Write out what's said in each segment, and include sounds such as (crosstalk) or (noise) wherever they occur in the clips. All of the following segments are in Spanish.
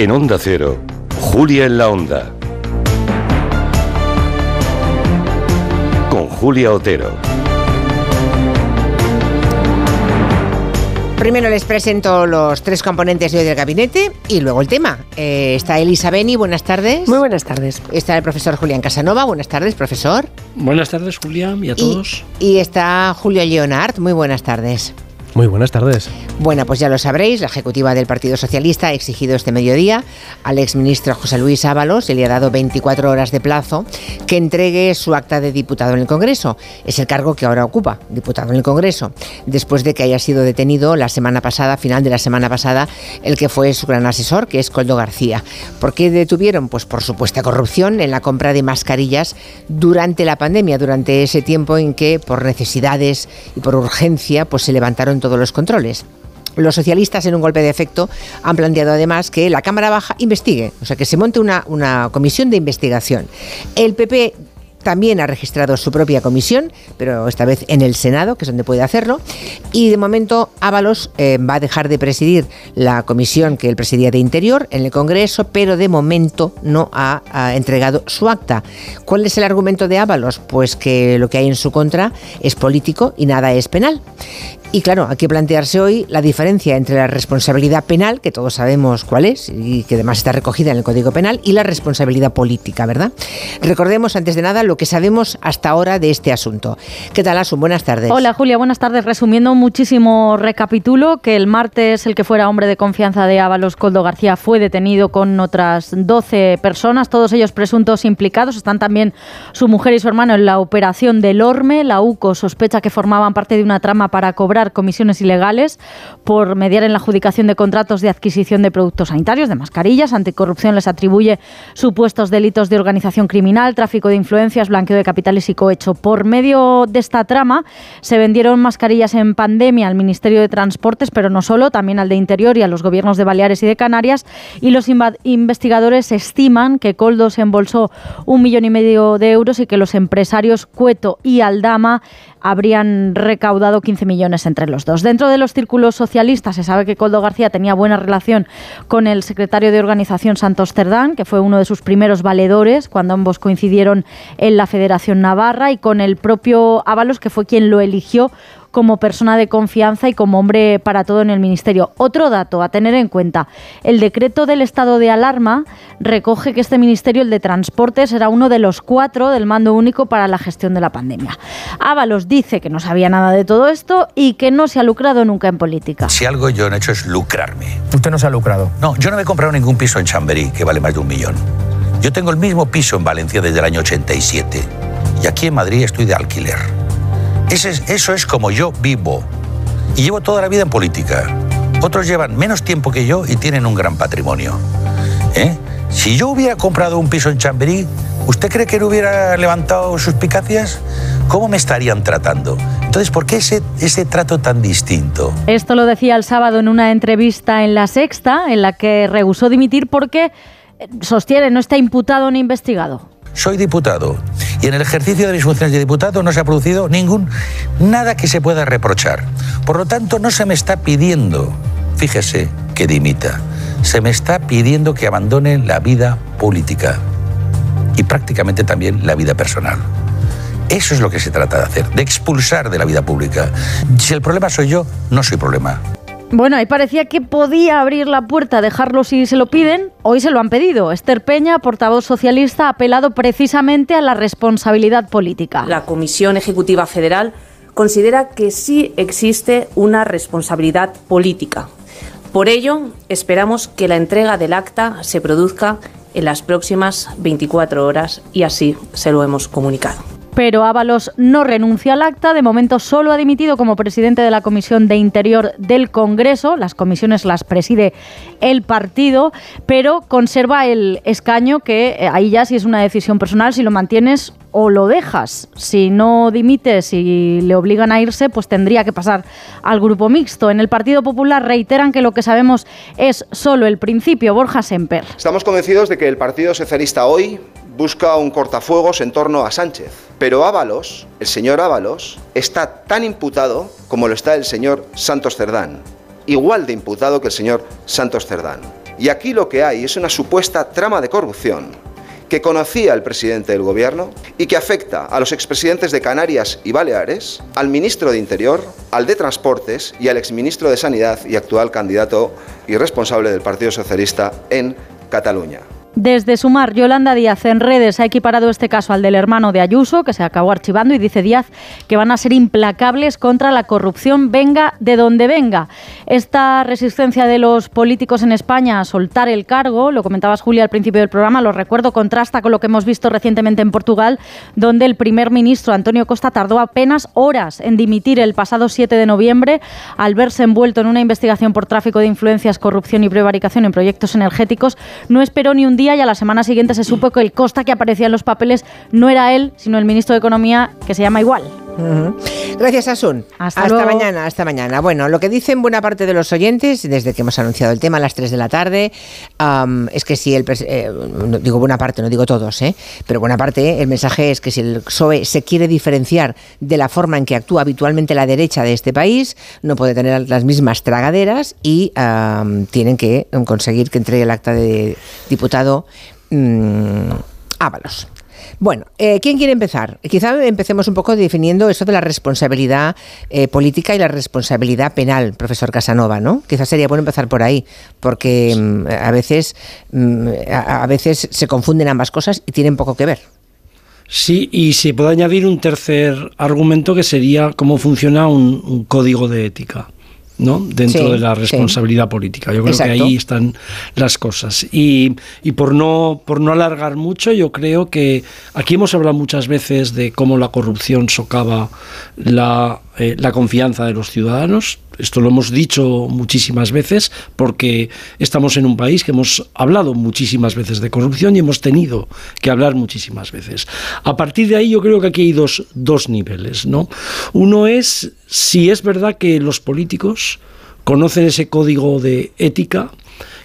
En Onda Cero, Julia en la Onda. Con Julia Otero. Primero les presento los tres componentes de hoy del gabinete y luego el tema. Eh, está Elisa Beni, buenas tardes. Muy buenas tardes. Está el profesor Julián Casanova, buenas tardes, profesor. Buenas tardes, Julián, y a todos. Y, y está Julio Leonard, muy buenas tardes. Muy buenas tardes. Bueno, pues ya lo sabréis, la ejecutiva del Partido Socialista ha exigido este mediodía al exministro José Luis Ábalos y le ha dado 24 horas de plazo que entregue su acta de diputado en el Congreso. Es el cargo que ahora ocupa, diputado en el Congreso, después de que haya sido detenido la semana pasada, final de la semana pasada, el que fue su gran asesor, que es Coldo García. ¿Por qué detuvieron? Pues por supuesta corrupción en la compra de mascarillas durante la pandemia, durante ese tiempo en que por necesidades y por urgencia pues se levantaron todos los controles. Los socialistas, en un golpe de efecto, han planteado además que la Cámara Baja investigue, o sea, que se monte una, una comisión de investigación. El PP también ha registrado su propia comisión, pero esta vez en el Senado, que es donde puede hacerlo. Y de momento Ábalos eh, va a dejar de presidir la comisión que él presidía de Interior en el Congreso, pero de momento no ha, ha entregado su acta. ¿Cuál es el argumento de Ábalos? Pues que lo que hay en su contra es político y nada es penal. Y claro, hay que plantearse hoy la diferencia entre la responsabilidad penal, que todos sabemos cuál es y que además está recogida en el Código Penal, y la responsabilidad política, ¿verdad? Recordemos antes de nada lo que sabemos hasta ahora de este asunto. ¿Qué tal, Asun? Buenas tardes. Hola, Julia, buenas tardes. Resumiendo muchísimo, recapitulo que el martes el que fuera hombre de confianza de Ábalos, Coldo García, fue detenido con otras 12 personas, todos ellos presuntos implicados. Están también su mujer y su hermano en la operación del Orme. La UCO sospecha que formaban parte de una trama para cobrar comisiones ilegales por mediar en la adjudicación de contratos de adquisición de productos sanitarios, de mascarillas. Anticorrupción les atribuye supuestos delitos de organización criminal, tráfico de influencias, blanqueo de capitales y cohecho. Por medio de esta trama se vendieron mascarillas en pandemia al Ministerio de Transportes, pero no solo, también al de Interior y a los gobiernos de Baleares y de Canarias. Y los investigadores estiman que Coldo se embolsó un millón y medio de euros y que los empresarios Cueto y Aldama habrían recaudado 15 millones entre los dos. Dentro de los círculos socialistas se sabe que Coldo García tenía buena relación con el secretario de organización Santos Cerdán, que fue uno de sus primeros valedores cuando ambos coincidieron en la Federación Navarra, y con el propio Ábalos, que fue quien lo eligió como persona de confianza y como hombre para todo en el Ministerio. Otro dato a tener en cuenta, el decreto del estado de alarma recoge que este Ministerio, el de Transportes, era uno de los cuatro del mando único para la gestión de la pandemia. Ábalos dice que no sabía nada de todo esto y que no se ha lucrado nunca en política. Si algo yo no he hecho es lucrarme. Usted no se ha lucrado. No, yo no me he comprado ningún piso en Chamberí que vale más de un millón. Yo tengo el mismo piso en Valencia desde el año 87 y aquí en Madrid estoy de alquiler. Es, eso es como yo vivo. Y llevo toda la vida en política. Otros llevan menos tiempo que yo y tienen un gran patrimonio. ¿Eh? Si yo hubiera comprado un piso en Chamberí, ¿usted cree que no hubiera levantado suspicacias? ¿Cómo me estarían tratando? Entonces, ¿por qué ese, ese trato tan distinto? Esto lo decía el sábado en una entrevista en La Sexta, en la que rehusó dimitir porque eh, sostiene no está imputado ni investigado. Soy diputado y en el ejercicio de mis funciones de diputado no se ha producido ningún nada que se pueda reprochar. Por lo tanto, no se me está pidiendo, fíjese, que dimita. Se me está pidiendo que abandone la vida política y prácticamente también la vida personal. Eso es lo que se trata de hacer, de expulsar de la vida pública. Si el problema soy yo, no soy problema. Bueno, ahí parecía que podía abrir la puerta, dejarlo si se lo piden. Hoy se lo han pedido. Esther Peña, portavoz socialista, ha apelado precisamente a la responsabilidad política. La Comisión Ejecutiva Federal considera que sí existe una responsabilidad política. Por ello, esperamos que la entrega del acta se produzca en las próximas 24 horas y así se lo hemos comunicado pero Ábalos no renuncia al acta. De momento solo ha dimitido como presidente de la Comisión de Interior del Congreso. Las comisiones las preside el partido, pero conserva el escaño que eh, ahí ya si es una decisión personal, si lo mantienes o lo dejas. Si no dimites y le obligan a irse, pues tendría que pasar al grupo mixto. En el Partido Popular reiteran que lo que sabemos es solo el principio. Borja Semper. Estamos convencidos de que el Partido Socialista hoy busca un cortafuegos en torno a Sánchez. Pero Ábalos, el señor Ábalos, está tan imputado como lo está el señor Santos Cerdán. Igual de imputado que el señor Santos Cerdán. Y aquí lo que hay es una supuesta trama de corrupción que conocía el presidente del gobierno y que afecta a los expresidentes de Canarias y Baleares, al ministro de Interior, al de Transportes y al exministro de Sanidad y actual candidato y responsable del Partido Socialista en Cataluña. Desde Sumar, Yolanda Díaz en redes ha equiparado este caso al del hermano de Ayuso, que se acabó archivando, y dice Díaz que van a ser implacables contra la corrupción, venga de donde venga. Esta resistencia de los políticos en España a soltar el cargo, lo comentabas Julia al principio del programa, lo recuerdo, contrasta con lo que hemos visto recientemente en Portugal, donde el primer ministro Antonio Costa tardó apenas horas en dimitir el pasado 7 de noviembre al verse envuelto en una investigación por tráfico de influencias, corrupción y prevaricación en proyectos energéticos. No esperó ni un y a la semana siguiente se supo que el Costa que aparecía en los papeles no era él, sino el ministro de Economía, que se llama igual. Gracias, Asun. Hasta, mañana, hasta mañana. Bueno, lo que dicen buena parte de los oyentes, desde que hemos anunciado el tema a las 3 de la tarde, es que si el. eh, no digo buena parte, no digo todos, ¿eh? pero buena parte, el mensaje es que si el PSOE se quiere diferenciar de la forma en que actúa habitualmente la derecha de este país, no puede tener las mismas tragaderas y tienen que conseguir que entregue el acta de diputado mm, Ábalos. Bueno, eh, ¿quién quiere empezar? Quizá empecemos un poco definiendo eso de la responsabilidad eh, política y la responsabilidad penal, profesor Casanova, ¿no? Quizás sería bueno empezar por ahí, porque mm, a veces mm, a, a veces se confunden ambas cosas y tienen poco que ver. Sí, y se puede añadir un tercer argumento que sería cómo funciona un, un código de ética. ¿No? dentro Sí, de la sí. responsabilidad política. Yo creo Exacto. que ahí están las cosas. Y, y por, no, por no alargar mucho, yo creo que aquí hemos hablado muchas veces de cómo la corrupción socava la, eh, la confianza de los ciudadanos. Esto lo hemos dicho muchísimas veces porque estamos en un país que hemos hablado muchísimas veces de corrupción y hemos tenido que hablar muchísimas veces. A partir de ahí yo creo que aquí hay dos, dos niveles. ¿no? Uno es si es verdad que los políticos conocen ese código de ética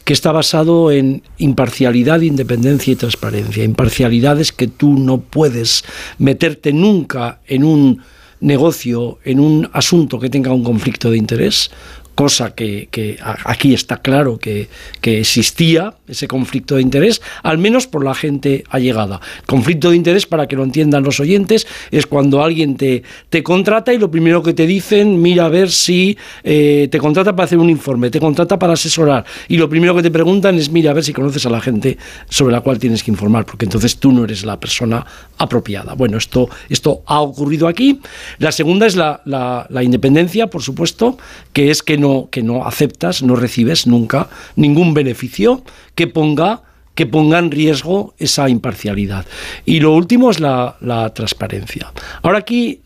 que está basado en imparcialidad, independencia y transparencia. Imparcialidad es que tú no puedes meterte nunca en un negocio, en un asunto que tenga un conflicto de interés, cosa que, que aquí está claro que, que existía ese conflicto de interés, al menos por la gente allegada. Conflicto de interés, para que lo entiendan los oyentes, es cuando alguien te, te contrata y lo primero que te dicen, mira a ver si eh, te contrata para hacer un informe, te contrata para asesorar, y lo primero que te preguntan es, mira a ver si conoces a la gente sobre la cual tienes que informar, porque entonces tú no eres la persona apropiada. Bueno, esto, esto ha ocurrido aquí. La segunda es la, la- la independencia, por supuesto, que es que no, que no aceptas, no recibes nunca ningún beneficio que ponga que ponga en riesgo esa imparcialidad. Y lo último es la, la transparencia. Ahora aquí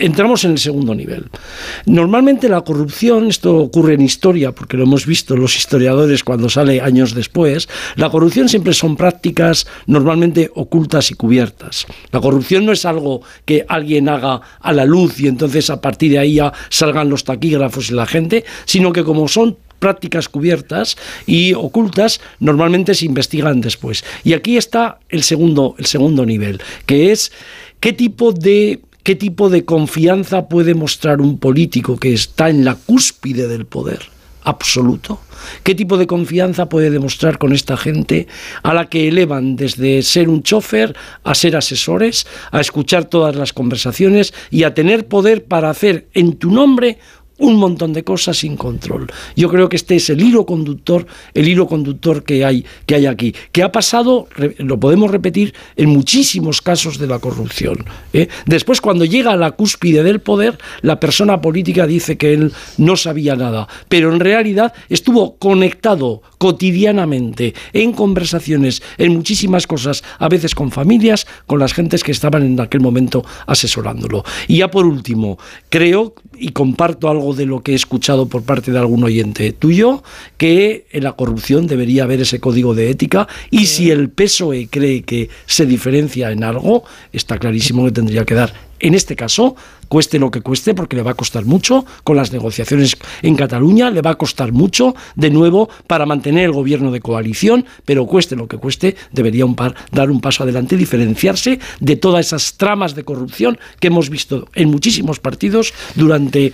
entramos en el segundo nivel. Normalmente la corrupción, esto ocurre en historia, porque lo hemos visto los historiadores cuando sale años después, la corrupción siempre son prácticas normalmente ocultas y cubiertas. La corrupción no es algo que alguien haga a la luz y entonces a partir de ahí ya salgan los taquígrafos y la gente, sino que como son prácticas cubiertas y ocultas normalmente se investigan después. Y aquí está el segundo, el segundo nivel, que es qué tipo de qué tipo de confianza puede mostrar un político que está en la cúspide del poder absoluto. ¿Qué tipo de confianza puede demostrar con esta gente a la que elevan desde ser un chofer a ser asesores, a escuchar todas las conversaciones y a tener poder para hacer en tu nombre un montón de cosas sin control. Yo creo que este es el hilo conductor, el hilo conductor que hay, que hay aquí, que ha pasado, lo podemos repetir, en muchísimos casos de la corrupción. ¿eh? Después, cuando llega a la cúspide del poder, la persona política dice que él no sabía nada, pero en realidad estuvo conectado cotidianamente en conversaciones, en muchísimas cosas, a veces con familias, con las gentes que estaban en aquel momento asesorándolo. Y ya por último, creo y comparto algo de lo que he escuchado por parte de algún oyente tuyo, que en la corrupción debería haber ese código de ética y si el PSOE cree que se diferencia en algo, está clarísimo que tendría que dar, en este caso, cueste lo que cueste, porque le va a costar mucho con las negociaciones en Cataluña, le va a costar mucho de nuevo para mantener el gobierno de coalición, pero cueste lo que cueste, debería un par, dar un paso adelante diferenciarse de todas esas tramas de corrupción que hemos visto en muchísimos partidos durante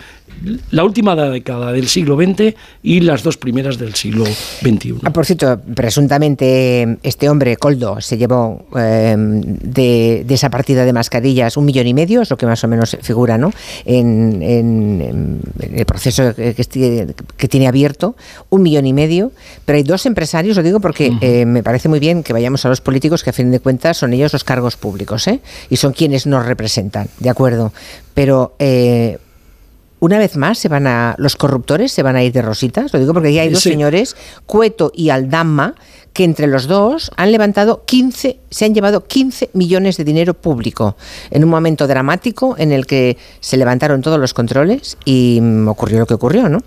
la última década del siglo XX y las dos primeras del siglo XXI. Ah, por cierto, presuntamente este hombre, Coldo, se llevó em, de, esa partida de mascarillas un millón y medio, es lo que más o menos figura ¿no? en, el proceso que, tiene abierto, un millón y medio, pero hay dos empresarios, lo digo porque eh, me parece muy bien que vayamos a los políticos, que a fin de cuentas son ellos los cargos públicos, ¿eh? y son quienes nos representan, ¿de acuerdo? Pero... Eh, una vez más se van a los corruptores se van a ir de rositas lo digo porque aquí hay dos señores Cueto y Aldama que entre los dos han levantado 15 se han llevado 15 millones de dinero público. En un momento dramático en el que se levantaron todos los controles y mm, ocurrió lo que ocurrió no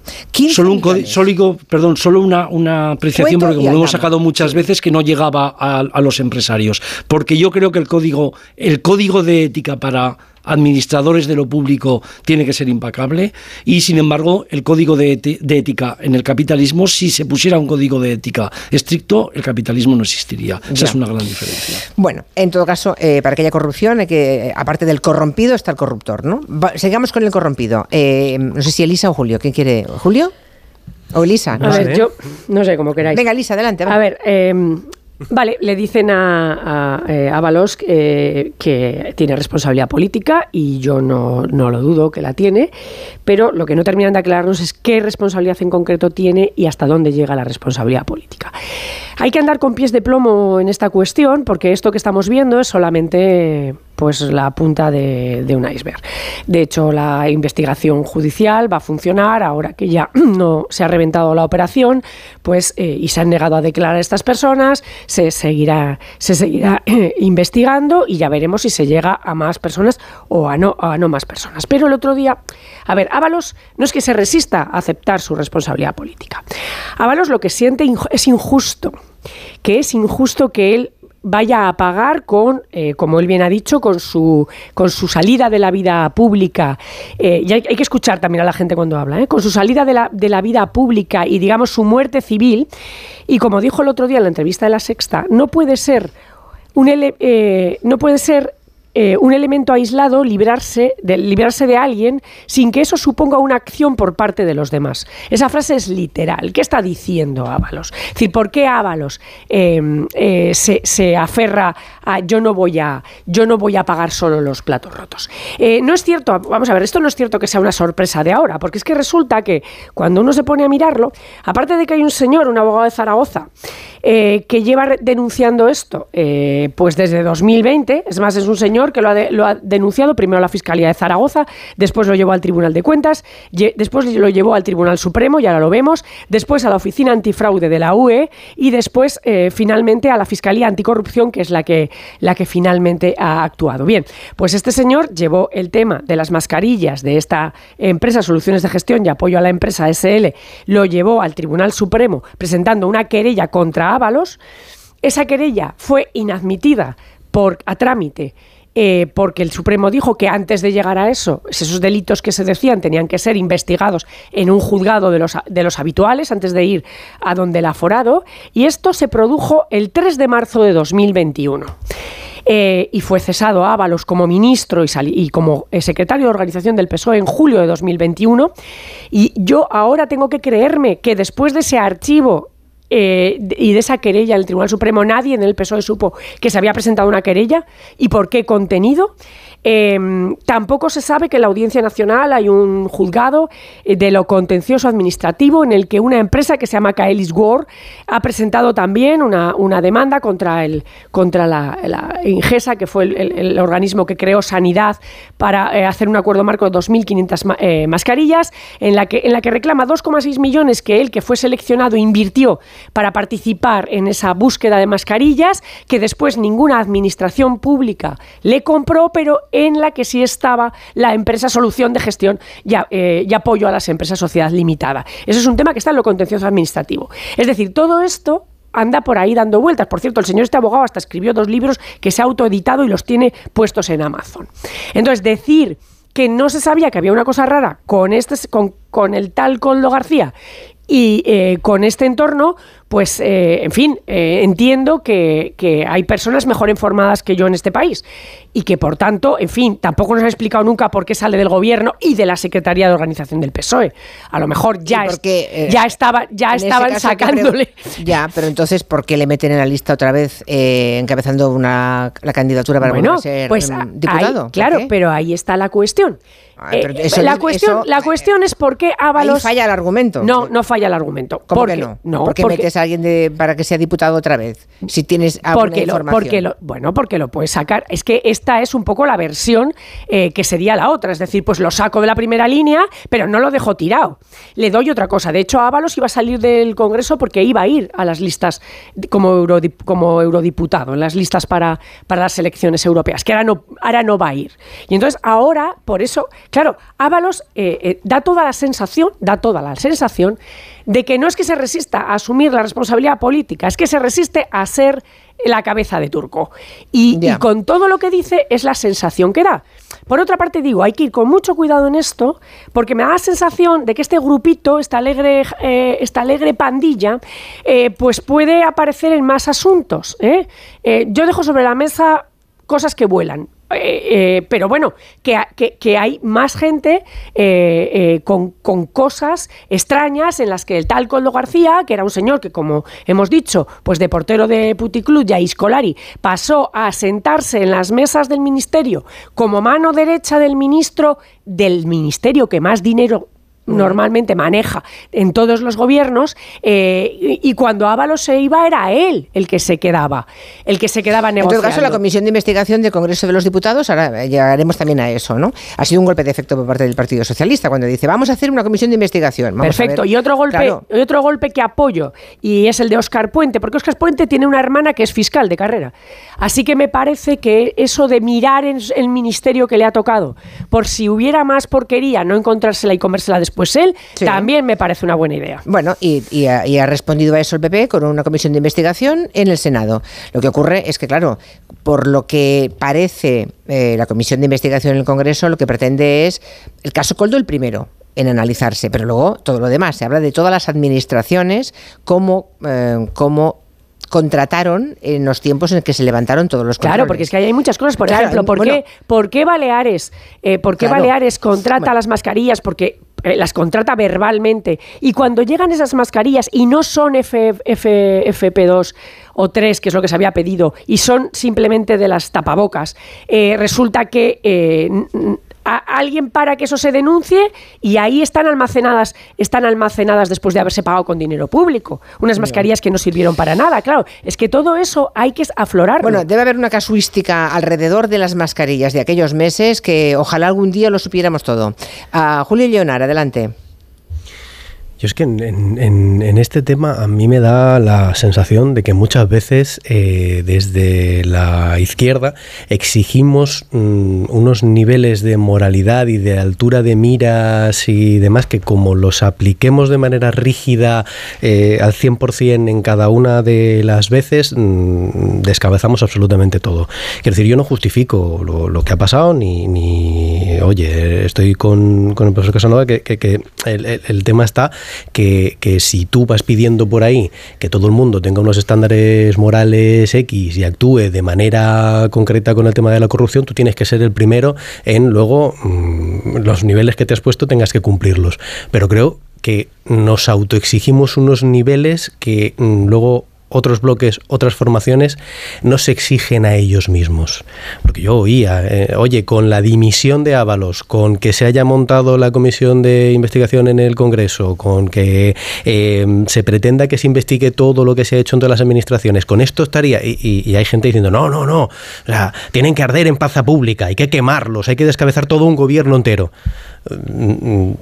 solo un código perdón solo una, una apreciación porque como lo hemos sacado muchas veces que no llegaba a, a los empresarios. Porque yo creo que el código el código de ética para administradores de lo público tiene que ser impecable y sin embargo el código de, ética en el capitalismo si se pusiera un código de ética estricto el capitalismo no existiría. Esa es una gran diferencia. Bueno en todo caso eh, para que haya corrupción hay que aparte del corrompido está el corruptor no sigamos con el corrompido. Eh, no sé si Elisa o Julio quién quiere Julio o Elisa no a ver yo no sé cómo queráis. Venga Elisa adelante a ver eh, Vale, le dicen a, a, eh, Ábalos que tiene responsabilidad política y yo no, no, lo dudo que la tiene, pero lo que no terminan de aclararnos es qué responsabilidad en concreto tiene y hasta dónde llega la responsabilidad política. Hay que andar con pies de plomo en esta cuestión porque esto que estamos viendo es solamente pues la punta de, un iceberg. De hecho, la investigación judicial va a funcionar ahora que ya (clears throat) no se ha reventado la operación, pues eh, y se han negado a declarar a estas personas, se seguirá, se seguirá investigando y ya veremos si se llega a más personas o a no, a no más personas. Pero el otro día, a ver, Ábalos no es que se resista a aceptar su responsabilidad política. Ábalos lo que siente es injusto, que es injusto que él vaya a pagar con, eh, como él bien ha dicho, con su, con su salida de la vida pública. Eh, y hay, que escuchar también a la gente cuando habla, ¿eh? con su salida de la, de la vida pública y, digamos, su muerte civil. Y como dijo el otro día en la entrevista de La Sexta, no puede ser un no puede ser eh, un elemento aislado librarse de, de alguien sin que eso suponga una acción por parte de los demás. Esa frase es literal. ¿Qué está diciendo Ábalos? Es decir, ¿por qué Ábalos em, eh, se, aferra a yo no voy a yo no voy a pagar solo los platos rotos? Eh, no es cierto, vamos a ver, esto no es cierto que sea una sorpresa de ahora, porque es que resulta que cuando uno se pone a mirarlo, aparte de que hay un señor, un abogado de Zaragoza, que lleva denunciando esto, pues desde 2020, es más, es un señor que lo ha, denunciado primero a la Fiscalía de Zaragoza, después lo llevó al Tribunal de Cuentas, después lo llevó al Tribunal Supremo, y ahora lo vemos, después a la Oficina Antifraude de la UE y después eh, finalmente a la Fiscalía Anticorrupción, que es la que, la que finalmente ha actuado. Bien, pues este señor llevó el tema de las mascarillas de esta empresa Soluciones de Gestión y Apoyo a la Empresa SL, lo llevó al Tribunal Supremo presentando una querella contra Ábalos. Esa querella fue inadmitida por, a trámite eh, porque el Supremo dijo que antes de llegar a eso, esos delitos que se decían tenían que ser investigados en un juzgado de los, de los habituales antes de ir a donde el aforado, y esto se produjo el 3 de marzo de 2021. Eh, y fue cesado Ábalos como ministro y, como eh, secretario de organización del PSOE en julio de 2021. Y yo ahora tengo que creerme que después de ese archivo eh, y de esa querella el Tribunal Supremo, nadie en el PSOE supo que se había presentado una querella y por qué contenido. Em, tampoco se sabe que en la Audiencia Nacional hay un juzgado eh, de lo contencioso administrativo en el que una empresa que se llama Kaelis War ha presentado también una, demanda contra, el, contra la, Ingesa, que fue el, organismo que creó Sanidad para eh, hacer un acuerdo marco de 2.500 eh, mascarillas, en la, que, en la que reclama 2,6 millones que él, que fue seleccionado, invirtió para participar en esa búsqueda de mascarillas, que después ninguna administración pública le compró, pero en la que sí estaba la empresa Solución de Gestión eh, y, apoyo a las empresas Sociedad Limitada. Eso es un tema que está en lo contencioso administrativo. Es decir, todo esto anda por ahí dando vueltas. Por cierto, el señor este abogado hasta escribió dos libros que se ha autoeditado y los tiene puestos en Amazon. Entonces, decir que no se sabía que había una cosa rara con, este, con, con el tal Coldo García y eh, con este entorno, pues, eh, en fin, eh, entiendo que, que, hay personas mejor informadas que yo en este país y que, por tanto, en fin, tampoco nos ha explicado nunca por qué sale del gobierno y de la Secretaría de Organización del PSOE. A lo mejor ya, porque, es, ya, estaba, ya estaban sacándole. Ya, pero entonces, ¿por qué le meten en la lista otra vez encabezando una, la candidatura para bueno, ser pues, um, diputado? Ahí, claro, pero ahí está la cuestión. Eh, eso, la, cuestión, eso, la cuestión es por qué Ábalos... Ahí falla el argumento. No, no falla el argumento. ¿Cómo porque, que no? no ¿Por qué porque, metes a alguien de, para que sea diputado otra vez? Si tienes alguna porque información. Lo, porque lo, bueno, porque lo puedes sacar. Es que esta es un poco la versión eh, que sería la otra. Es decir, pues lo saco de la primera línea, pero no lo dejo tirado. Le doy otra cosa. De hecho, Ábalos iba a salir del Congreso porque iba a ir a las listas como, eurodip, como eurodiputado, en las listas para, para las elecciones europeas, que ahora no, ahora no va a ir. Y entonces ahora, por eso, claro, Ábalos eh, eh, da toda la sensación, da toda la sensación de que no es que se resista a asumir la responsabilidad política, es que se resiste a ser la cabeza de turco. Y, y, con todo lo que dice es la sensación que da. Por otra parte, digo, hay que ir con mucho cuidado en esto, porque me da la sensación de que este grupito, esta alegre, eh, esta alegre pandilla, eh, pues puede aparecer en más asuntos. ¿eh? yo dejo sobre la mesa cosas que vuelan. Eh, eh, pero bueno, que, que, hay más gente eh, con, con, cosas extrañas en las que el tal Coldo García, que era un señor que, como hemos dicho, pues de portero de Puticlub y Iscolari, pasó a sentarse en las mesas del ministerio como mano derecha del ministro del ministerio que más dinero normalmente maneja en todos los gobiernos eh, y cuando Ábalos se iba era él el que se quedaba, el que se quedaba negociando. En todo caso, la Comisión de Investigación del Congreso de los Diputados, ahora llegaremos también a eso, ¿no? Ha sido un golpe de efecto por parte del Partido Socialista cuando dice, vamos a hacer una comisión de investigación. Vamos Perfecto, y otro golpe claro. y otro golpe que apoyo y es el de Óscar Puente, porque Óscar Puente tiene una hermana que es fiscal de carrera. Así que me parece que eso de mirar en el ministerio que le ha tocado, por si hubiera más porquería, no encontrársela y comérsela después pues él, sí. también me parece una buena idea. Bueno, y, y, ha, y, ha, respondido a eso el PP con una comisión de investigación en el Senado. Lo que ocurre es que, claro, por lo que parece eh, la comisión de investigación en el Congreso, lo que pretende es el caso Coldo el primero en analizarse, pero luego todo lo demás. Se habla de todas las administraciones, cómo, eh, cómo contrataron en los tiempos en que se levantaron todos los controles. Claro, porque es que hay muchas cosas. Por claro, ejemplo, ¿por, bueno, qué, ¿por qué Baleares, eh, por qué claro. Baleares contrata bueno. las mascarillas? Porque las contrata verbalmente. Y cuando llegan esas mascarillas y no son F, F, FP2 o 3, que es lo que se había pedido, y son simplemente de las tapabocas, eh, resulta que eh, a alguien para que eso se denuncie y ahí están almacenadas, están almacenadas después de haberse pagado con dinero público. Unas mascarillas que no sirvieron para nada, claro. Es que todo eso hay que aflorarlo. Bueno, debe haber una casuística alrededor de las mascarillas de aquellos meses que ojalá algún día lo supiéramos todo. Uh, Julio Leonar, adelante. Yo es que en, en, en, este tema a mí me da la sensación de que muchas veces eh, desde la izquierda exigimos mm, unos niveles de moralidad y de altura de miras y demás que como los apliquemos de manera rígida eh, al 100% en cada una de las veces, mm, descabezamos absolutamente todo. Quiero decir, yo no justifico lo, que ha pasado ni, ni, oye, estoy con, con el profesor Casanova que, que, el tema está que, que, si tú vas pidiendo por ahí que todo el mundo tenga unos estándares morales X y actúe de manera concreta con el tema de la corrupción, tú tienes que ser el primero en luego mmm, los niveles que te has puesto tengas que cumplirlos. Pero creo que nos autoexigimos unos niveles que mmm, luego otros bloques, otras formaciones, no se exigen a ellos mismos. Porque yo oía, eh, oye, con la dimisión de Ábalos, con que se haya montado la comisión de investigación en el Congreso, con que eh, se pretenda que se investigue todo lo que se ha hecho en todas las administraciones, con esto estaría, y, y, y hay gente diciendo, no, no, no, o sea, tienen que arder en plaza pública, hay que quemarlos, hay que descabezar todo un gobierno entero.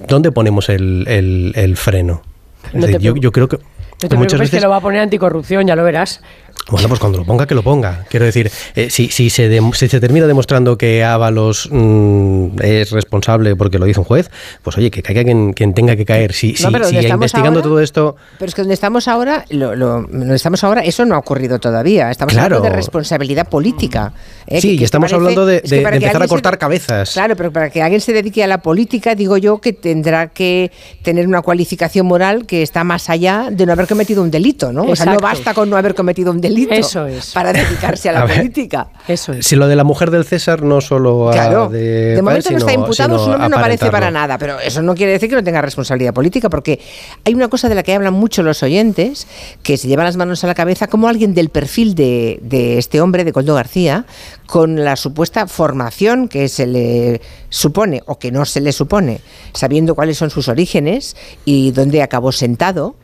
¿Dónde ponemos el, el, el freno? Es no decir, yo, yo creo que No te preocupes que lo va a poner anticorrupción, ya lo verás. Bueno, pues cuando lo ponga, que lo ponga. Quiero decir, eh, si, si, se si, se termina demostrando que Ábalos mm, es responsable porque lo dice un juez, pues oye, que caiga quien, tenga que caer. Si, si, investigando todo esto. Pero es que donde estamos ahora, lo, donde estamos ahora, eso no ha ocurrido todavía. Estamos hablando de responsabilidad política. ¿eh? sí, y estamos hablando de, empezar a cortar cabezas. Claro, pero para que alguien se dedique a la política, digo yo que tendrá que tener una cualificación moral que está más allá de no haber cometido un delito, ¿no? O sea, no basta con no haber cometido un delito eso es. para dedicarse a la (laughs) política. Eso es. Si lo de la mujer del César no solo claro, de, de momento no está imputado, su nombre no aparece para nada, pero eso no quiere decir que no tenga responsabilidad política, porque hay una cosa de la que hablan mucho los oyentes, que se llevan las manos a la cabeza, como alguien del perfil de, de este hombre, de Coldo García, con la supuesta formación que se le supone o que no se le supone, sabiendo cuáles son sus orígenes y dónde acabó sentado,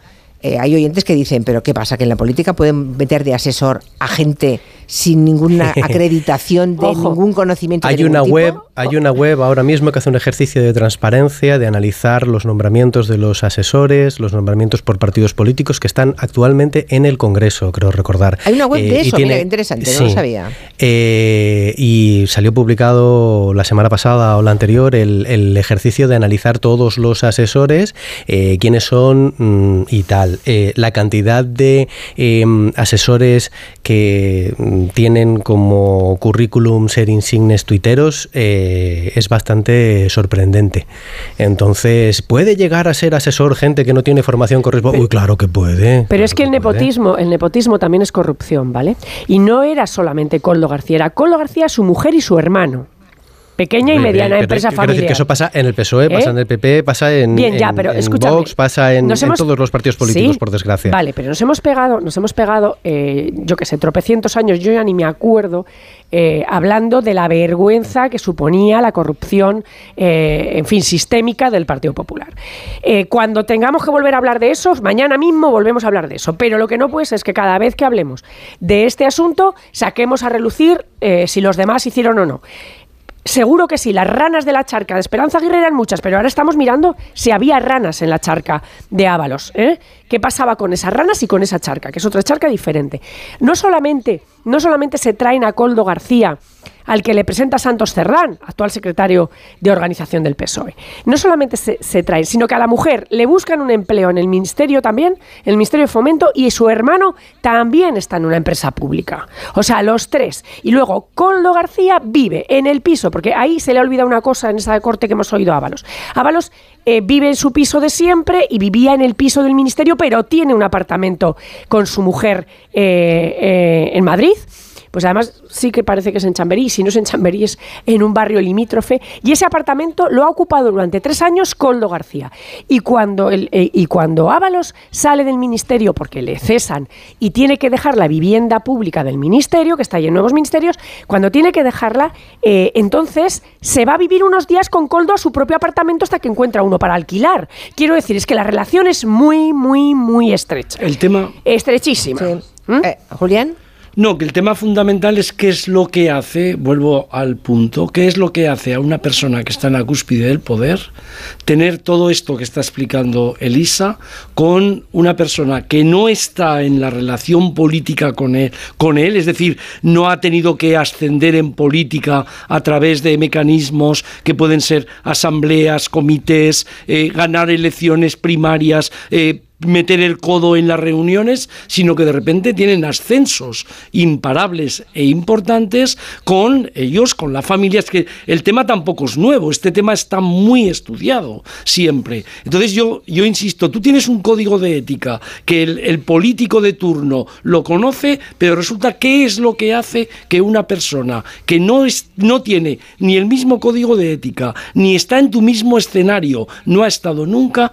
eh, hay oyentes que dicen, pero ¿qué pasa? ¿Que en la política pueden meter de asesor a gente sin ninguna (laughs) acreditación de ningún conocimiento hay de una web Hay una web ahora mismo que hace un ejercicio de transparencia, de analizar los nombramientos de los asesores, los nombramientos por partidos políticos que están actualmente en el Congreso, creo recordar. Hay una web de eh, eso, mira, interesante, no lo sabía. Eh, y salió publicado la semana pasada o la anterior el, ejercicio de analizar todos los asesores, quiénes son mm, y tal. Eh, la cantidad de em, asesores que tienen como currículum ser insignes tuiteros eh, es bastante sorprendente. Entonces, ¿puede llegar a ser asesor gente que no tiene formación correspondiente? Uy, claro que puede. Pero es que, el nepotismo, el nepotismo también es corrupción, ¿vale? Y no era solamente Coldo García, era Coldo García, su mujer y su hermano pequeña y mediana empresa familiar. decir que eso pasa en el PSOE, pasa ¿Eh? en el PP, pasa en, Bien, ya, pero Vox, pasa en, todos los partidos políticos, por desgracia. Vale, pero nos hemos pegado, nos hemos pegado, eh, yo que sé, tropecientos años, yo ya ni me acuerdo, eh, hablando de la vergüenza que suponía la corrupción, en fin, sistémica del Partido Popular. cuando tengamos que volver a hablar de eso, mañana mismo volvemos a hablar de eso. Pero lo que no puede ser es que cada vez que hablemos de este asunto, saquemos a relucir si los demás hicieron o no. Seguro que sí, las ranas de la charca de Esperanza Aguirre eran muchas, pero ahora estamos mirando si había ranas en la charca de Ábalos. ¿eh? ¿Qué pasaba con esas ranas y con esa charca? Que es otra charca diferente. No solamente, no solamente se traen a Coldo García al que le presenta Santos Cerdán, actual secretario de organización del PSOE. No solamente se, se, traen, sino que a la mujer le buscan un empleo en el ministerio también, el Ministerio de Fomento, y su hermano también está en una empresa pública. O sea, los tres. Y luego, Coldo García vive en el piso, porque ahí se le ha olvidado una cosa en esa corte que hemos oído a Ábalos. Ábalos eh, vive en su piso de siempre y vivía en el piso del ministerio, pero tiene un apartamento con su mujer eh, eh, en Madrid pues además sí que parece que es en Chamberí, si no es en Chamberí es en un barrio limítrofe, y ese apartamento lo ha ocupado durante tres años Coldo García. Y cuando, el, eh, y cuando Ábalos sale del ministerio porque le cesan y tiene que dejar la vivienda pública del ministerio, que está ahí en nuevos ministerios, cuando tiene que dejarla, eh, entonces se va a vivir unos días con Coldo a su propio apartamento hasta que encuentra uno para alquilar. Quiero decir, es que la relación es muy, muy, muy estrecha. El tema... Estrechísima. ¿Mm? Eh, Julián. No, que el tema fundamental es qué es lo que hace, vuelvo al punto, qué es lo que hace a una persona que está en la cúspide del poder tener todo esto que está explicando Elisa con una persona que no está en la relación política con él, con él, es decir, no ha tenido que ascender en política a través de mecanismos que pueden ser asambleas, comités, eh, ganar elecciones primarias, eh, meter el codo en las reuniones, sino que de repente tienen ascensos imparables e importantes con ellos, con la familia. Es que el tema tampoco es nuevo, este tema está muy estudiado siempre. Entonces yo, yo insisto, tú tienes un código de ética que el, político de turno lo conoce, pero resulta qué es lo que hace que una persona que no, es, no tiene ni el mismo código de ética, ni está en tu mismo escenario, no ha estado nunca,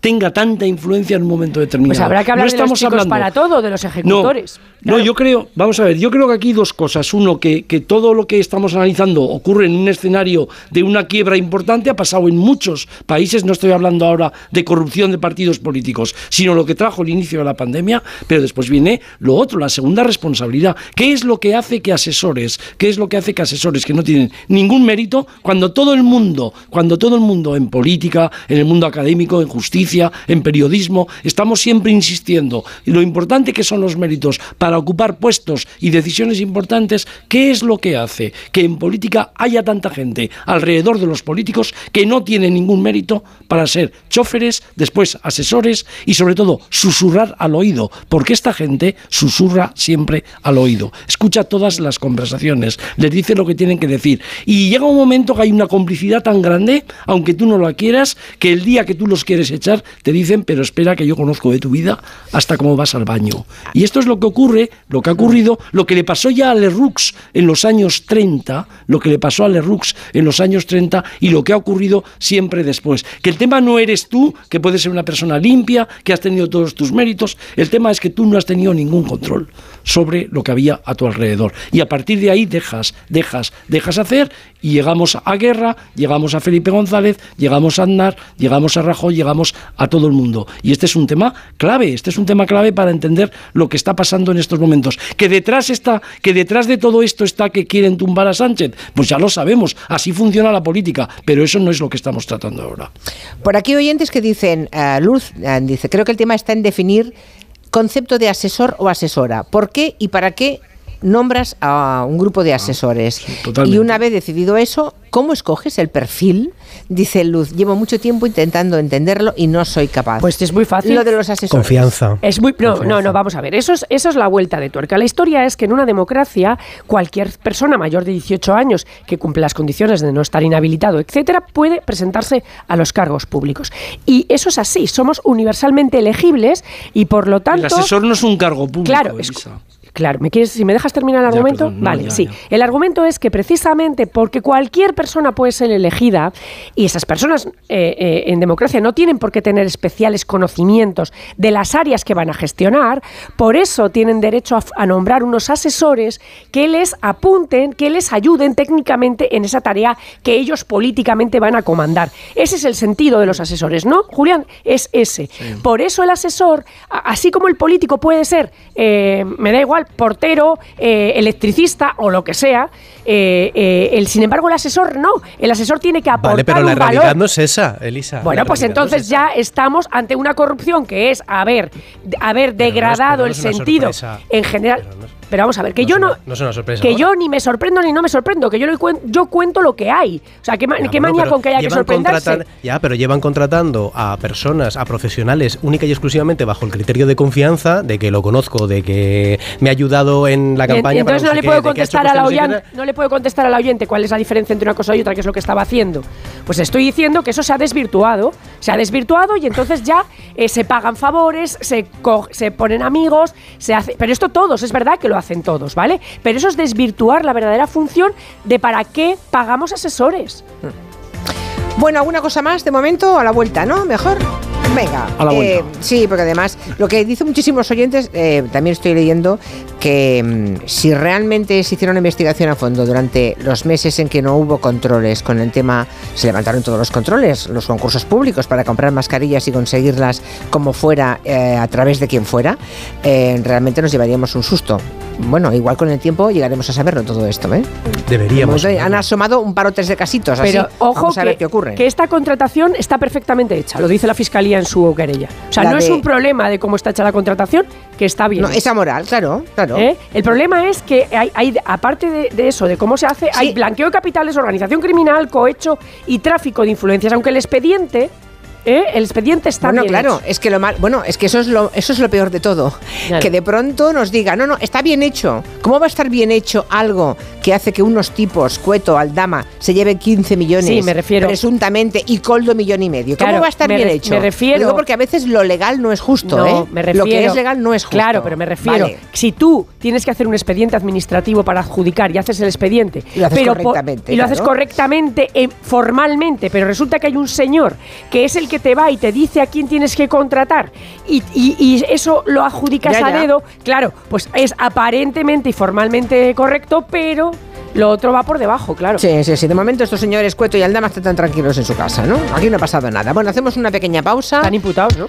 tenga tanta influencia en un momento determinado. Pues habrá que hablar no estamos de los hablando, para todo, de los ejecutores. No, yo creo, vamos a ver, yo creo que aquí dos cosas. Uno, que, que, todo lo que estamos analizando ocurre en un escenario de una quiebra importante, ha pasado en muchos países, no estoy hablando ahora de corrupción de partidos políticos, sino lo que trajo el inicio de la pandemia, pero después viene lo otro, la segunda responsabilidad. ¿Qué es lo que hace que asesores, qué es lo que hace que asesores que no tienen ningún mérito, cuando todo el mundo, cuando todo el mundo en política, en el mundo académico, en justicia, en periodismo, estamos siempre insistiendo. Y lo importante que son los méritos para ocupar puestos y decisiones importantes, ¿qué es lo que hace que en política haya tanta gente alrededor de los políticos que no tienen ningún mérito para ser choferes, después asesores y sobre todo susurrar al oído? Porque esta gente susurra siempre al oído. Escucha todas las conversaciones, les dice lo que tienen que decir. Y llega un momento que hay una complicidad tan grande, aunque tú no la quieras, que el día que tú los quieres echar, te dicen, pero espera que yo conozco de tu vida hasta cómo vas al baño. Y esto es lo que ocurre, lo que ha ocurrido, lo que le pasó ya a Lerux en los años 30, lo que le pasó a Lerux en los años 30 y lo que ha ocurrido siempre después. Que el tema no eres tú, que puedes ser una persona limpia, que has tenido todos tus méritos, el tema es que tú no has tenido ningún control sobre lo que había a tu alrededor. Y a partir de ahí dejas, dejas, dejas hacer y llegamos a Guerra, llegamos a Felipe González, llegamos a Aznar, llegamos a Rajoy, llegamos a todo el mundo. Y este es un tema clave, este es un tema clave para entender lo que está pasando en estos momentos. Que detrás está, que detrás de todo esto está que quieren tumbar a Sánchez, pues ya lo sabemos, así funciona la política, pero eso no es lo que estamos tratando ahora. Por aquí oyentes que dicen, eh, Luz eh, dice, creo que el tema está en definir concepto de asesor o asesora. ¿Por qué y para qué nombras a un grupo de asesores? y una vez decidido eso, ¿Cómo escoges el perfil? Dice Luz, llevo mucho tiempo intentando entenderlo y no soy capaz. Pues es muy fácil. Lo de los asesores. Confianza. Es muy, no, no, no, vamos a ver. Eso es, eso es la vuelta de tuerca. La historia es que en una democracia, cualquier persona mayor de 18 años que cumple las condiciones de no estar inhabilitado, etcétera, puede presentarse a los cargos públicos. Y eso es así. Somos universalmente elegibles y por lo tanto. El asesor no es un cargo público. Claro, Claro, ¿me quieres, si me dejas terminar el argumento? vale, sí. El argumento es que precisamente porque cualquier persona puede ser elegida y esas personas eh, eh, en democracia no tienen por qué tener especiales conocimientos de las áreas que van a gestionar, por eso tienen derecho a, nombrar unos asesores que les apunten, que les ayuden técnicamente en esa tarea que ellos políticamente van a comandar. Ese es el sentido de los asesores, ¿no? Julián, es ese. Por eso el asesor, así como el político puede ser, eh, me da igual, portero, eh, electricista o lo que sea. Eh, eh, el, sin embargo, el asesor no. El asesor tiene que aportar Vale, pero la realidad no es esa, Elisa. Bueno, pues entonces ya estamos ante una corrupción que es haber, haber degradado el sentido en general. Pero vamos a ver, que yo no. No es una sorpresa. Que yo ni me sorprendo ni no me sorprendo, que yo, yo cuento lo que hay. O sea, ¿qué, qué manía con que haya que sorprenderse? Ya, pero llevan contratando a personas, a profesionales, única y exclusivamente bajo el criterio de confianza, de que lo conozco, de que me ha ayudado en la campaña. Entonces no, le puedo contestar a la oyente, no le puedo contestar a la oyente cuál es la diferencia entre una cosa y otra, qué es lo que estaba haciendo. Pues estoy diciendo que eso se ha desvirtuado. Se ha desvirtuado y entonces ya eh, se pagan favores, se, se ponen amigos, se hace. Pero esto todos, es verdad que lo hacen todos, ¿vale? Pero eso es desvirtuar la verdadera función de para qué pagamos asesores. Bueno, ¿alguna cosa más de momento? A la vuelta, ¿no? Mejor. Venga, eh, sí, porque además lo que dicen muchísimos oyentes, eh, también estoy leyendo que mm, si realmente se hiciera una investigación a fondo durante los meses en que no hubo controles con el tema, se levantaron todos los controles, los concursos públicos para comprar mascarillas y conseguirlas como fuera, eh, a través de quien fuera, realmente nos llevaríamos un susto. Bueno, igual con el tiempo llegaremos a saberlo todo esto, ¿eh? Deberíamos. han asomado un par o tres de casitos, Pero ojo Vamos a ver que, qué ocurre. que esta contratación está perfectamente hecha, lo dice la Fiscalía en su querella. O sea, no es un problema de cómo está hecha la contratación, que está bien. No, esa moral, claro, claro. ¿Eh? El problema es que hay, aparte de, eso, de cómo se hace, hay blanqueo de capitales, organización criminal, cohecho y tráfico de influencias, aunque el expediente ¿Eh? El expediente está bueno, bien claro, es que lo mal, bueno, es que eso es lo, eso es lo peor de todo, que de pronto nos diga, no, no, está bien hecho. ¿Cómo va a estar bien hecho algo que hace que unos tipos, Cueto, Aldama, se lleven 15 millones, sí, me refiero. presuntamente, y Coldo millón y medio? ¿Cómo va a estar bien hecho? Me refiero. Digo porque a veces lo legal no es justo, no, ¿eh? Me refiero, lo que es legal no es justo. Claro, pero me refiero. Si tú tienes que hacer un expediente administrativo para adjudicar y haces el expediente, y lo haces pero correctamente, y lo haces correctamente, eh, formalmente, pero resulta que hay un señor que es el que te va y te dice a quién tienes que contratar y, eso lo adjudicas a dedo, claro, pues es aparentemente y formalmente correcto, pero lo otro va por debajo, claro. Sí, sí, sí. De momento estos señores Cueto y Aldama están tan tranquilos en su casa, ¿no? Aquí no ha pasado nada. Bueno, hacemos una pequeña pausa. Están imputados, ¿no?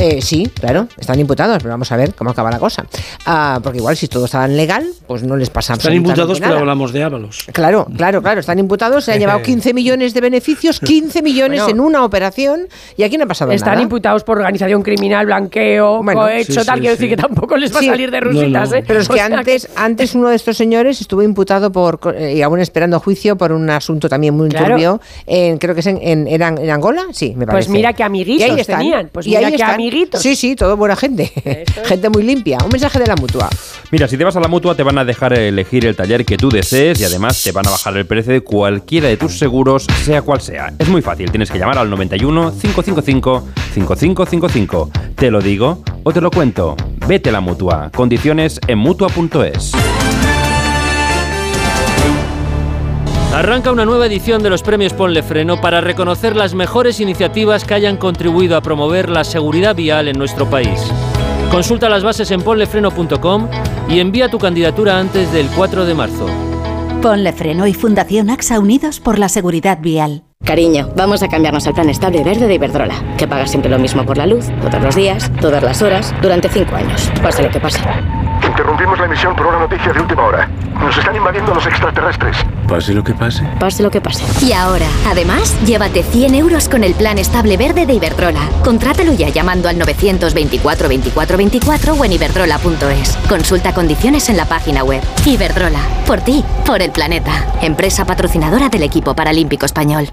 Eh, sí, claro, están imputados, pero vamos a ver cómo acaba la cosa. Ah, porque igual si todo estaba legal, pues no les pasa Están absolutamente imputados, nada. pero hablamos de Ábalos. Claro, claro, claro, están imputados, se han (laughs) llevado 15 millones de beneficios, 15 millones Bueno. en una operación y aquí no ha pasado Están nada. imputados por organización criminal, blanqueo, Bueno, cohecho, sí, tal. sí, Quiero sí. decir que tampoco les va Sí. a salir de rusitas, no. ¿eh? Pero es que antes, antes uno de estos señores estuvo imputado por eh, y aún esperando juicio por un asunto también muy Claro. turbio. En, creo que es en, en, ¿era en Angola, sí, me Pues parece. mira qué amiguitos Y ahí están. tenían, pues Y mira ahí qué están. Amiguitos. Sí, sí, todo buena gente. (laughs) gente muy limpia. Un mensaje de la mutua. Mira, si te vas a la mutua te van a dejar elegir el taller que tú desees y además te van a bajar el precio de cualquiera de tus seguros, sea cual sea. Es muy fácil, tienes que llamar al 91 555 5555. Te lo digo o te lo cuento. Vete a la mutua. Condiciones en mutua.es. Arranca una nueva edición de los premios Ponle Freno para reconocer las mejores iniciativas que hayan contribuido a promover la seguridad vial en nuestro país. Consulta las bases en ponlefreno.com y envía tu candidatura antes del 4 de marzo. Ponle Freno y Fundación AXA Unidos por la Seguridad Vial. Cariño, vamos a cambiarnos al plan estable verde de Iberdrola, que paga siempre lo mismo por la luz, todos los días, todas las horas, durante cinco años, pase lo que pase. Interrumpimos la emisión por una noticia de última hora. Nos están invadiendo los extraterrestres. Pase lo que pase. Pase lo que pase. Y ahora, además, llévate 100 euros con el plan estable verde de Iberdrola. Contrátalo ya llamando al 924 24 24 o en iberdrola.es. Consulta condiciones en la página web. Iberdrola, por ti, por el planeta. Empresa patrocinadora del equipo paralímpico español.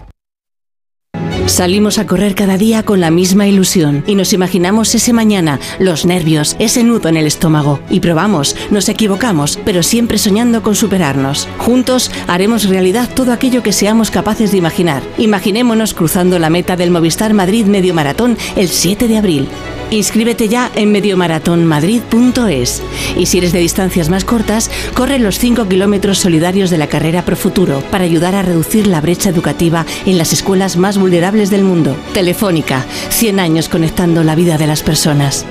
Salimos a correr cada día con la misma ilusión y nos imaginamos ese mañana, los nervios, ese nudo en el estómago. Y probamos, nos equivocamos, pero siempre soñando con superarnos. Juntos haremos realidad todo aquello que seamos capaces de imaginar. Imaginémonos cruzando la meta del Movistar Madrid Medio Maratón el 7 de abril. Inscríbete ya en mediomaratonmadrid.es. Y si eres de distancias más cortas, corre los 5 kilómetros solidarios de la carrera Pro Futuro para ayudar a reducir la brecha educativa en las escuelas más vulnerables del mundo. Telefónica, 100 años conectando la vida de las personas.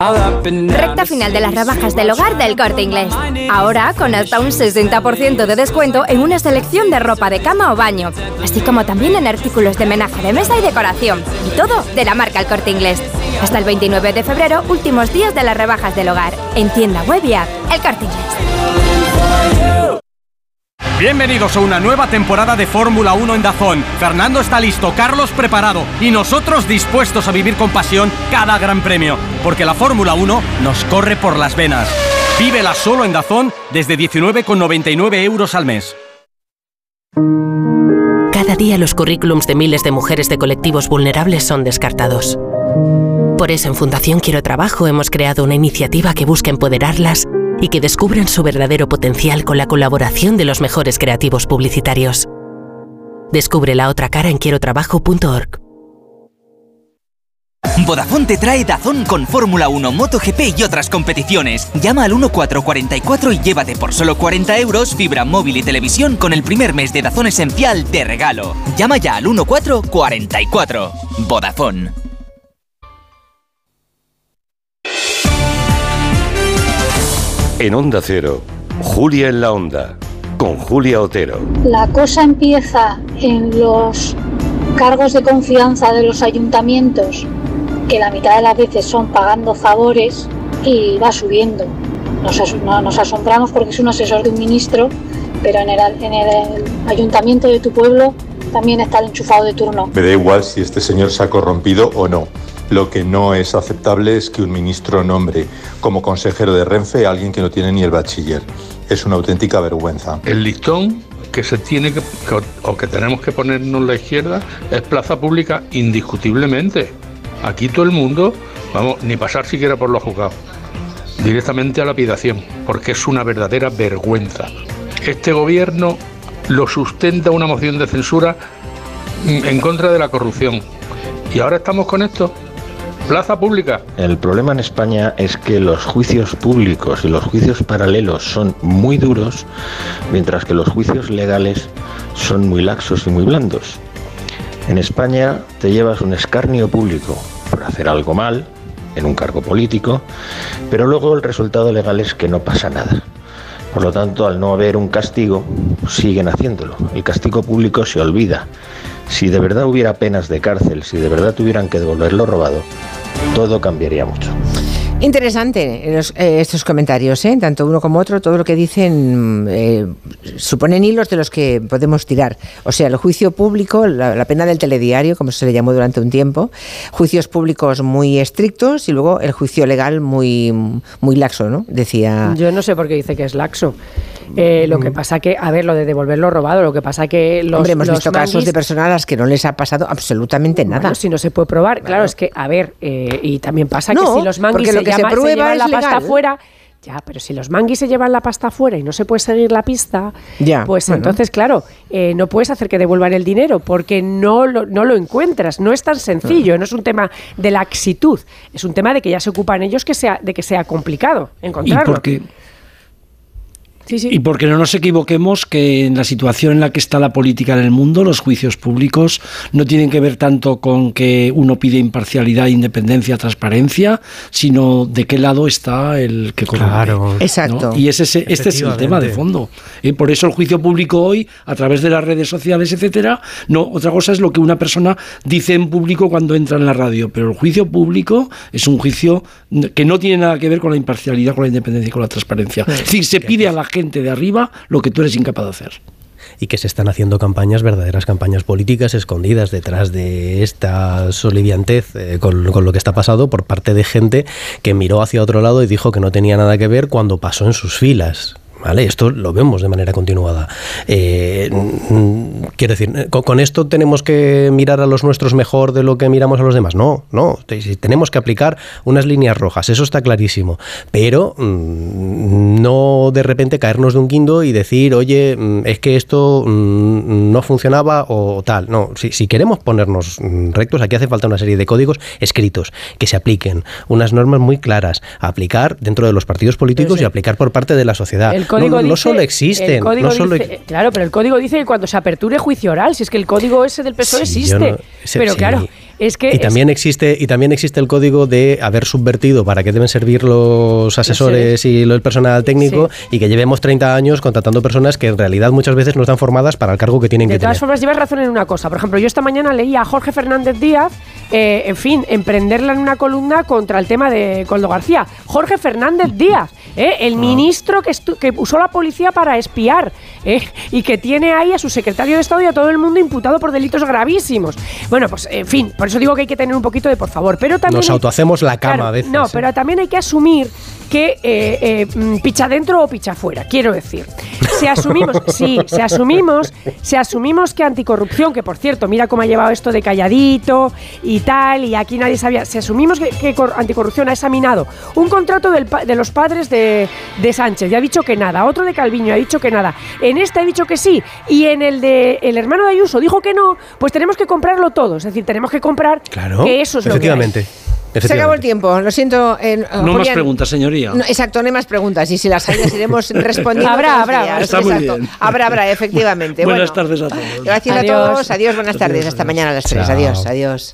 Recta final de las rebajas del hogar del corte inglés. Ahora con hasta un 60% de descuento en una selección de ropa de cama o baño, así como también en artículos de menaje de mesa y decoración. Y todo de la marca El Corte Inglés. Hasta el 29 de febrero, últimos días de las rebajas del hogar. En tienda web y app. El Corte Inglés. Bienvenidos a una nueva temporada de Fórmula 1 en Dazón. Fernando está listo, Carlos preparado y nosotros dispuestos a vivir con pasión cada gran premio, porque la Fórmula 1 nos corre por las venas. Vívela solo en Dazón desde 19,99 euros al mes. Cada día los currículums de miles de mujeres de colectivos vulnerables son descartados. Por eso en Fundación Quiero Trabajo hemos creado una iniciativa que busca empoderarlas y que descubran su verdadero potencial con la colaboración de los mejores creativos publicitarios. Descubre la otra cara en quierotrabajo.org. Vodafone te trae Dazón con Fórmula 1, MotoGP y otras competiciones. Llama al 1444 y llévate por solo 40 euros fibra móvil y televisión con el primer mes de Dazón Esencial de regalo. Llama ya al 1444. Vodafone. En Onda Cero, Julia en la Onda, con Julia Otero. La cosa empieza en los cargos de confianza de los ayuntamientos, que la mitad de las veces son pagando favores y va subiendo. Nos, as- no- nos asombramos porque es un asesor de un ministro, pero en el, en el ayuntamiento de tu pueblo también está el enchufado de turno. Me da igual si este señor se ha corrompido o no. Lo que no es aceptable es que un ministro nombre como consejero de Renfe a alguien que no tiene ni el bachiller. Es una auténtica vergüenza. El listón que se tiene que, o que tenemos que ponernos la izquierda es plaza pública indiscutiblemente. Aquí todo el mundo, vamos, ni pasar siquiera por los juzgados, directamente a lapidación, porque es una verdadera vergüenza. Este gobierno lo sustenta una moción de censura en contra de la corrupción. Y ahora estamos con esto. Plaza pública. El problema en España es que los juicios públicos y los juicios paralelos son muy duros, mientras que los juicios legales son muy laxos y muy blandos. En España te llevas un escarnio público por hacer algo mal en un cargo político, pero luego el resultado legal es que no pasa nada. Por lo tanto, al no haber un castigo, siguen haciéndolo. El castigo público se olvida Si de verdad hubiera penas de cárcel, si de verdad tuvieran que devolver lo robado, todo cambiaría mucho. Interesante los, eh, estos comentarios, ¿eh? tanto uno como otro, todo lo que dicen eh, suponen hilos de los que podemos tirar. O sea, el juicio público, la, la, pena del telediario, como se le llamó durante un tiempo, juicios públicos muy estrictos y luego el juicio legal muy, muy laxo, ¿no? Decía. Yo no sé por qué dice que es laxo. Eh, lo que pasa que, a ver, lo de devolver lo robado, lo que pasa que los. Hombre, hemos los visto casos de personas a las que no les ha pasado absolutamente nada. Bueno, si no se puede probar, claro, es que, a ver, eh, y también pasa No, que si los manguis porque se, lo que se llama- se prueba llevan la pasta fuera, ya, pero si los manguis se llevan la pasta fuera y no se puede seguir la pista, Ya, pues bueno. entonces, claro, eh, no puedes hacer que devuelvan el dinero porque no lo, no lo encuentras, no es tan sencillo, no es un tema de laxitud, es un tema de que ya se ocupan ellos que sea, de que sea complicado Y encontrarlo. porque, Sí, sí. y porque no nos equivoquemos que en la situación en la que está la política en el mundo, los juicios públicos no tienen que ver tanto con que uno pide imparcialidad, independencia, transparencia, sino de qué lado está el que corrompe. Claro. Exacto. ¿no? Y ese, ese- este es el tema de fondo. Y por eso el juicio público hoy, a través de las redes sociales, etcétera, no, otra cosa es lo que una persona dice en público cuando entra en la radio, pero el juicio público es un juicio que no tiene nada que ver con la imparcialidad, con la independencia y con la transparencia. Es decir, se pide a la gente de arriba lo que tú eres incapaz de hacer. y que se están haciendo campañas, verdaderas campañas políticas escondidas detrás de esta soliviantez eh, con, con lo que está pasado por parte de gente que miró hacia otro lado y dijo que no tenía nada que ver cuando pasó en sus filas. ¿Vale? Esto lo vemos de manera continuada. Eh, quiero decir, con, con esto tenemos que mirar a los nuestros mejor de lo que miramos a los demás. No, no. Tenemos que aplicar unas líneas rojas, eso está clarísimo. Pero mm, no de repente caernos de un guindo y decir, oye, mm, es que esto mm, no funcionaba o tal. No, si, si queremos ponernos rectos, aquí hace falta una serie de códigos escritos que se apliquen, unas normas muy claras, a aplicar dentro de los partidos políticos sí. y aplicar por parte de la sociedad. El código no, solo existen, no solo dice- claro, pero el código dice que cuando se aperture juicio oral, si es que el código ese del PSOE Sí, existe. no- pero sí. claro, es que y es- también existe y también existe el código de haber subvertido para qué deben servir los asesores y el personal técnico y que llevemos 30 años contratando personas que en realidad muchas veces no están formadas para el cargo que tienen De que todas tener. formas, llevas razón en una cosa. Por ejemplo, yo esta mañana leí a Jorge Fernández Díaz, eh, en fin, emprenderla en una columna contra el tema de Coldo García. Jorge Fernández Díaz, eh, el ministro que, que usó la policía para espiar eh, y que tiene ahí a su secretario de Estado y a todo el mundo imputado por delitos gravísimos. Bueno, pues, en fin, por eso digo que hay que tener un poquito de por favor. Pero también Nos autohacemos la cama Claro, a veces. No, pero también hay que asumir que eh, eh, mm, picha dentro o picha fuera, quiero decir. Si asumimos, (laughs) sí, si asumimos, si asumimos que anticorrupción, que por cierto, mira cómo ha llevado esto de calladito y tal, y aquí nadie sabía, si asumimos que, que cor- anticorrupción ha examinado un contrato del de los padres de, de Sánchez y ha dicho que nada, otro de Calviño ha dicho que nada, en este ha dicho que sí, y en el de el hermano de Ayuso dijo que no, pues tenemos que comprarlo todo, es decir, tenemos que comprar Claro, que eso es lo que hay. efectivamente. Se acabó el tiempo, lo siento. eh, No más Julián. preguntas, señoría. No, exacto, no hay más preguntas. Y si las hay, las iremos (laughs) respondiendo. Habrá, habrá. Está muy bien. Habrá, habrá, efectivamente. (laughs) Buenas Bueno, tardes a todos. Gracias Adiós. a todos. Adiós, buenas tardes. Hasta mañana a las 3. Chao. Adiós, adiós.